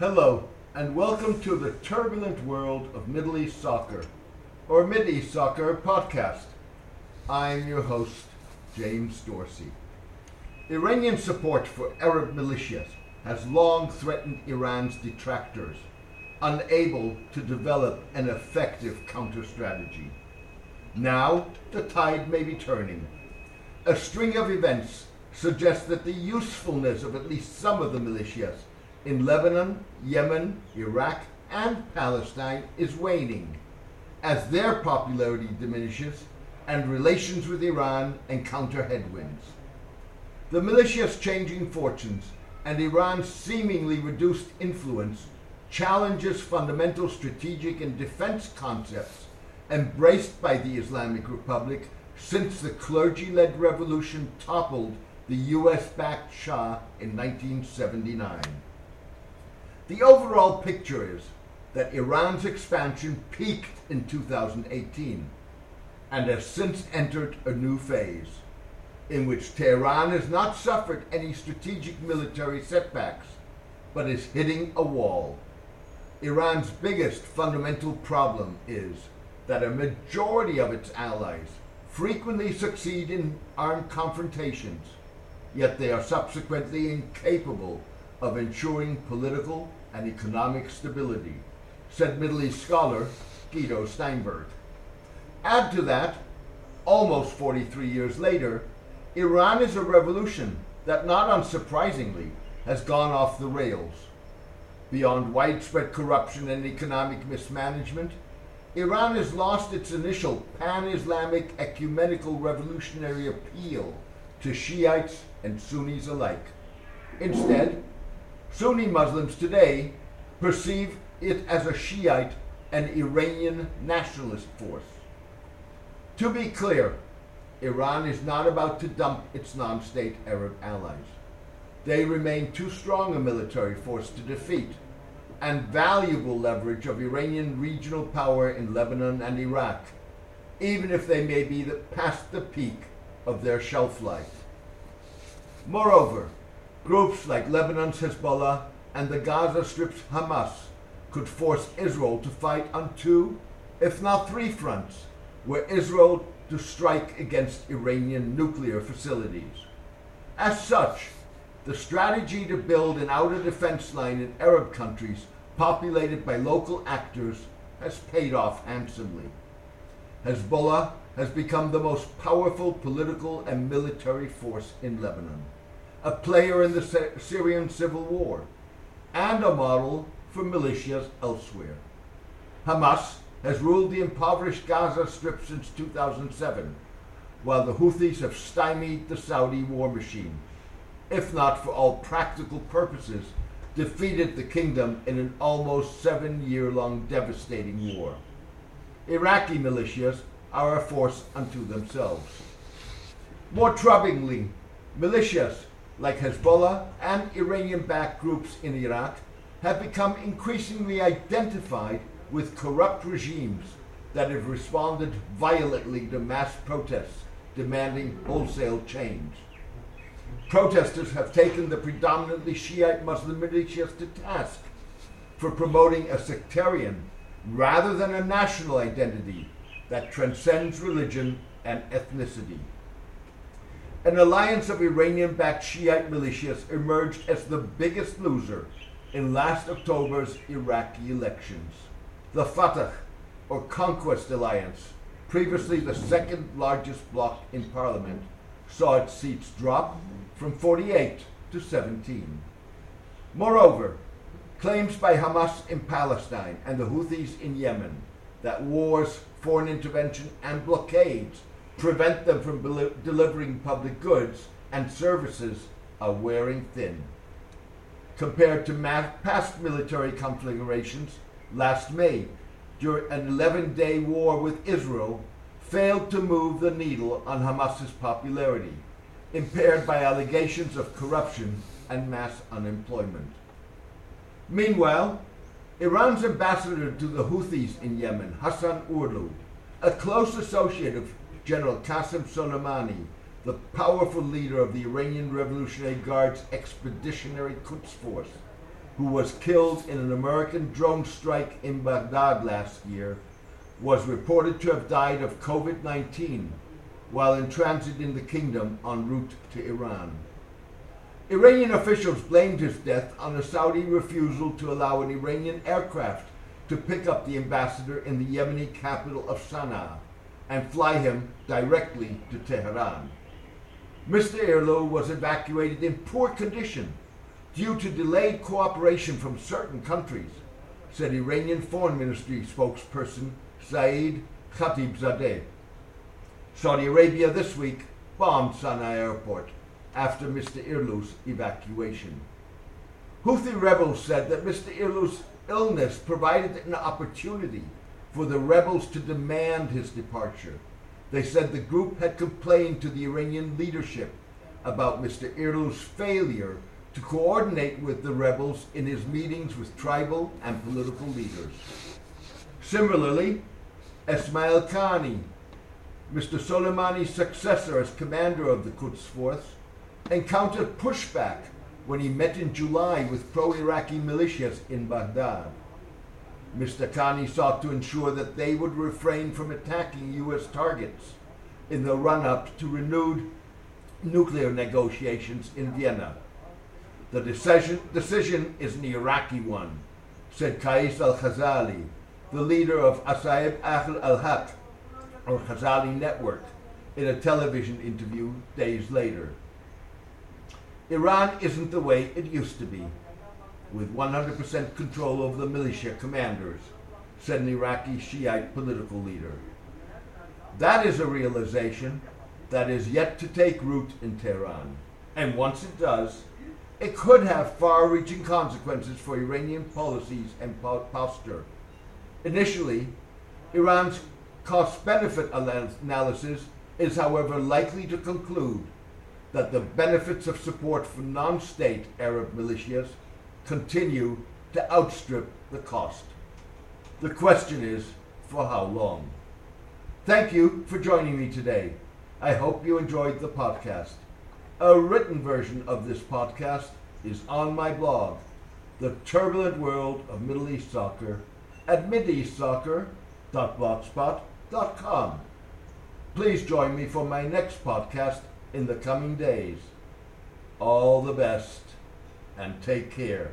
Hello, and welcome to the turbulent world of Middle East soccer, or Mid East Soccer podcast. I'm your host, James Dorsey. Iranian support for Arab militias has long threatened Iran's detractors, unable to develop an effective counter strategy. Now, the tide may be turning. A string of events suggests that the usefulness of at least some of the militias in Lebanon, Yemen, Iraq, and Palestine is waning as their popularity diminishes and relations with Iran encounter headwinds. The militia's changing fortunes and Iran's seemingly reduced influence challenges fundamental strategic and defense concepts embraced by the Islamic Republic since the clergy led revolution toppled the US backed Shah in 1979. The overall picture is that Iran's expansion peaked in 2018 and has since entered a new phase in which Tehran has not suffered any strategic military setbacks but is hitting a wall. Iran's biggest fundamental problem is that a majority of its allies frequently succeed in armed confrontations, yet they are subsequently incapable of ensuring political and economic stability, said Middle East scholar Guido Steinberg. Add to that, almost 43 years later, Iran is a revolution that, not unsurprisingly, has gone off the rails. Beyond widespread corruption and economic mismanagement, Iran has lost its initial pan Islamic ecumenical revolutionary appeal to Shiites and Sunnis alike. Instead, Sunni Muslims today perceive it as a Shiite and Iranian nationalist force. To be clear, Iran is not about to dump its non state Arab allies. They remain too strong a military force to defeat and valuable leverage of Iranian regional power in Lebanon and Iraq, even if they may be the, past the peak of their shelf life. Moreover, groups like Lebanon's Hezbollah and the Gaza Strip's Hamas could force Israel to fight on two, if not three fronts, were Israel to strike against Iranian nuclear facilities. As such, the strategy to build an outer defense line in Arab countries populated by local actors has paid off handsomely. Hezbollah has become the most powerful political and military force in Lebanon, a player in the Syrian civil war, and a model for militias elsewhere. Hamas has ruled the impoverished Gaza Strip since 2007, while the Houthis have stymied the Saudi war machine if not for all practical purposes, defeated the kingdom in an almost seven year long devastating war. Iraqi militias are a force unto themselves. More troublingly, militias like Hezbollah and Iranian backed groups in Iraq have become increasingly identified with corrupt regimes that have responded violently to mass protests demanding wholesale change. Protesters have taken the predominantly Shiite Muslim militias to task for promoting a sectarian rather than a national identity that transcends religion and ethnicity. An alliance of Iranian backed Shiite militias emerged as the biggest loser in last October's Iraqi elections. The Fatah, or Conquest Alliance, previously the second largest bloc in parliament, saw its seats drop from 48 to 17. Moreover, claims by Hamas in Palestine and the Houthis in Yemen that wars, foreign intervention, and blockades prevent them from bel- delivering public goods and services are wearing thin. Compared to ma- past military conflagrations, last May, during an 11 day war with Israel, failed to move the needle on Hamas's popularity impaired by allegations of corruption and mass unemployment. Meanwhile, Iran's ambassador to the Houthis in Yemen, Hassan Irloo, a close associate of General Qasem Soleimani, the powerful leader of the Iranian Revolutionary Guard's Expeditionary Quds Force, who was killed in an American drone strike in Baghdad last year, was reported to have died of COVID 19 while in transit in the kingdom en route to Iran. Iranian officials blamed his death on a Saudi refusal to allow an Iranian aircraft to pick up the ambassador in the Yemeni capital of Sana'a and fly him directly to Tehran. Mr. Irloo was evacuated in poor condition due to delayed cooperation from certain countries, said Iranian Foreign Ministry spokesperson Saeed Khatibzadeh. Saudi Arabia this week bombed Sana'a airport after Mr. Irloo's evacuation. Houthi rebels said that Mr. Irloo's illness provided an opportunity for the rebels to demand his departure. They said the group had complained to the Iranian leadership about Mr. Irloo's failure to coordinate with the rebels in his meetings with tribal and political leaders. Similarly, Esmail Qani, Mr. Soleimani's successor as commander of the Quds Force, encountered pushback when he met in July with pro Iraqi militias in Baghdad. Mr. Qani sought to ensure that they would refrain from attacking U.S. targets in the run up to renewed nuclear negotiations in Vienna. The decision, decision is an Iraqi one, said Qais al Khazali, the leader of Asaib Ahl al Haq, or Khazali Network, in a television interview days later. Iran isn't the way it used to be, with 100% control over the militia commanders, said an Iraqi Shiite political leader. That is a realization that is yet to take root in Tehran. And once it does, it could have far reaching consequences for Iranian policies and posture. Initially, Iran's cost benefit analysis is, however, likely to conclude that the benefits of support for non state Arab militias continue to outstrip the cost. The question is for how long? Thank you for joining me today. I hope you enjoyed the podcast. A written version of this podcast is on my blog, The Turbulent World of Middle East Soccer, at mideastsoccer.blogspot.com. Please join me for my next podcast in the coming days. All the best and take care.